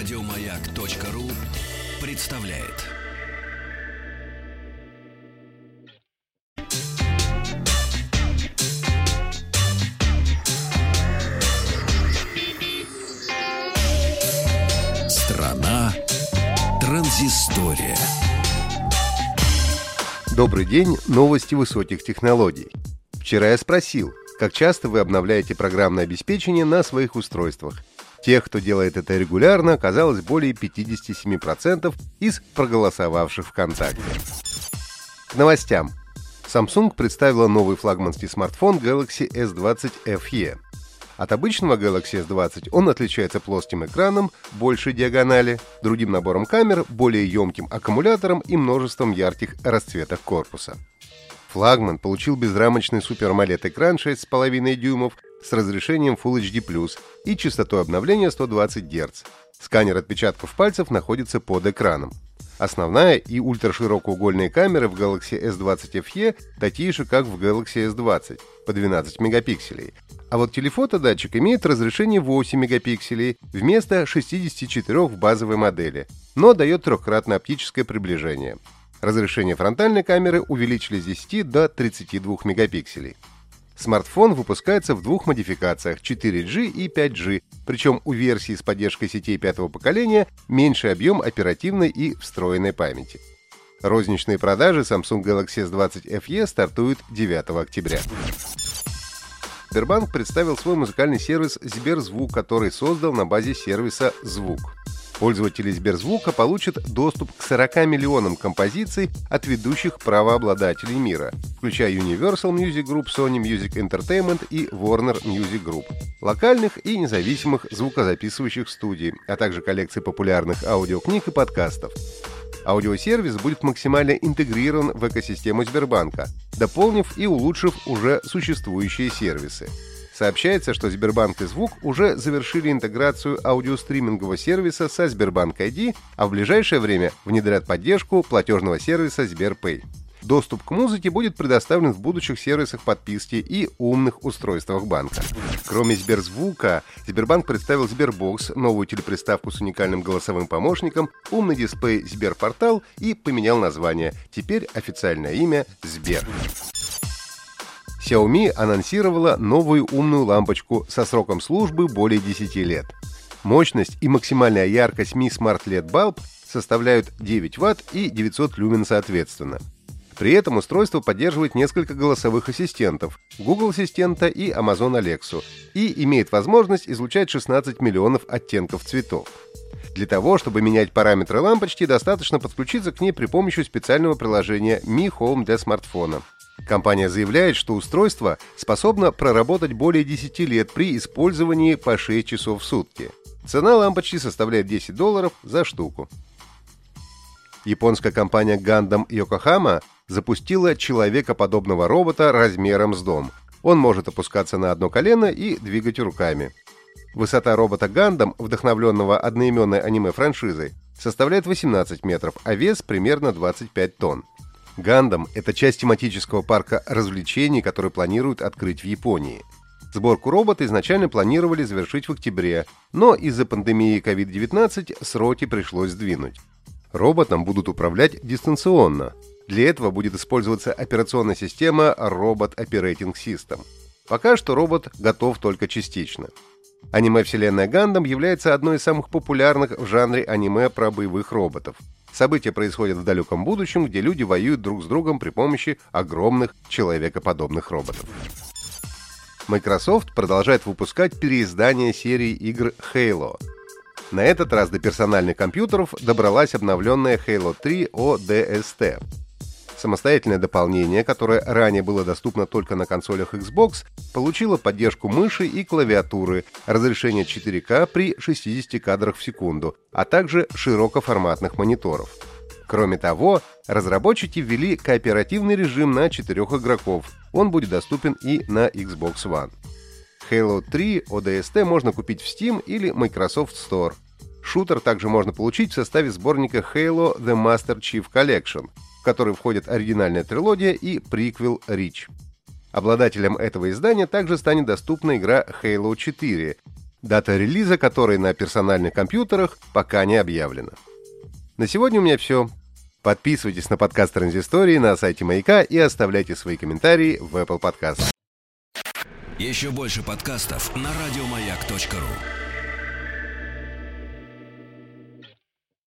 Радиомаяк.ру представляет. Страна транзистория. Добрый день, новости высоких технологий. Вчера я спросил, как часто вы обновляете программное обеспечение на своих устройствах. Тех, кто делает это регулярно, оказалось более 57% из проголосовавших ВКонтакте. К новостям. Samsung представила новый флагманский смартфон Galaxy S20 FE. От обычного Galaxy S20 он отличается плоским экраном, большей диагонали, другим набором камер, более емким аккумулятором и множеством ярких расцветок корпуса. Флагман получил безрамочный Super AMOLED экран 6,5 дюймов с разрешением Full HD+, и частотой обновления 120 Гц. Сканер отпечатков пальцев находится под экраном. Основная и ультраширокоугольные камеры в Galaxy S20 FE такие же, как в Galaxy S20, по 12 мегапикселей. А вот телефотодатчик имеет разрешение 8 мегапикселей вместо 64 в базовой модели, но дает трехкратное оптическое приближение. Разрешение фронтальной камеры увеличили с 10 до 32 мегапикселей. Смартфон выпускается в двух модификациях 4G и 5G, причем у версии с поддержкой сетей пятого поколения меньший объем оперативной и встроенной памяти. Розничные продажи Samsung Galaxy S20 FE стартуют 9 октября. Сбербанк представил свой музыкальный сервис Сберзвук, который создал на базе сервиса «Звук». Пользователи Сберзвука получат доступ к 40 миллионам композиций от ведущих правообладателей мира, включая Universal Music Group, Sony Music Entertainment и Warner Music Group, локальных и независимых звукозаписывающих студий, а также коллекции популярных аудиокниг и подкастов. Аудиосервис будет максимально интегрирован в экосистему Сбербанка, дополнив и улучшив уже существующие сервисы. Сообщается, что Сбербанк и Звук уже завершили интеграцию аудиостримингового сервиса со Сбербанк ID, а в ближайшее время внедрят поддержку платежного сервиса Сберпэй. Доступ к музыке будет предоставлен в будущих сервисах подписки и умных устройствах банка. Кроме Сберзвука, Сбербанк представил Сбербокс, новую телеприставку с уникальным голосовым помощником, умный дисплей Сберпортал и поменял название. Теперь официальное имя Сбер. Xiaomi анонсировала новую умную лампочку со сроком службы более 10 лет. Мощность и максимальная яркость Mi Smart LED Bulb составляют 9 Вт и 900 люмен соответственно. При этом устройство поддерживает несколько голосовых ассистентов, Google Ассистента и Amazon Alexa, и имеет возможность излучать 16 миллионов оттенков цветов. Для того, чтобы менять параметры лампочки, достаточно подключиться к ней при помощи специального приложения Mi Home для смартфона. Компания заявляет, что устройство способно проработать более 10 лет при использовании по 6 часов в сутки. Цена лампочки составляет 10 долларов за штуку. Японская компания Gundam Yokohama запустила человекоподобного робота размером с дом. Он может опускаться на одно колено и двигать руками. Высота робота Gundam, вдохновленного одноименной аниме-франшизой, составляет 18 метров, а вес примерно 25 тонн. Гандам — это часть тематического парка развлечений, который планируют открыть в Японии. Сборку робота изначально планировали завершить в октябре, но из-за пандемии COVID-19 сроки пришлось сдвинуть. Роботом будут управлять дистанционно. Для этого будет использоваться операционная система Robot Operating System. Пока что робот готов только частично. Аниме-вселенная Гандам является одной из самых популярных в жанре аниме про боевых роботов. События происходят в далеком будущем, где люди воюют друг с другом при помощи огромных человекоподобных роботов. Microsoft продолжает выпускать переиздание серии игр Halo. На этот раз до персональных компьютеров добралась обновленная Halo 3 ODST. Самостоятельное дополнение, которое ранее было доступно только на консолях Xbox, получило поддержку мыши и клавиатуры, разрешение 4К при 60 кадрах в секунду, а также широкоформатных мониторов. Кроме того, разработчики ввели кооперативный режим на четырех игроков. Он будет доступен и на Xbox One. Halo 3 ODST можно купить в Steam или Microsoft Store. Шутер также можно получить в составе сборника Halo The Master Chief Collection, в который входят оригинальная трилогия и приквел Reach. Обладателем этого издания также станет доступна игра Halo 4. дата релиза которой на персональных компьютерах пока не объявлена. На сегодня у меня все. Подписывайтесь на подкаст Транзистории на сайте Маяка и оставляйте свои комментарии в Apple Podcast. Еще больше подкастов на радиомаяк.ру.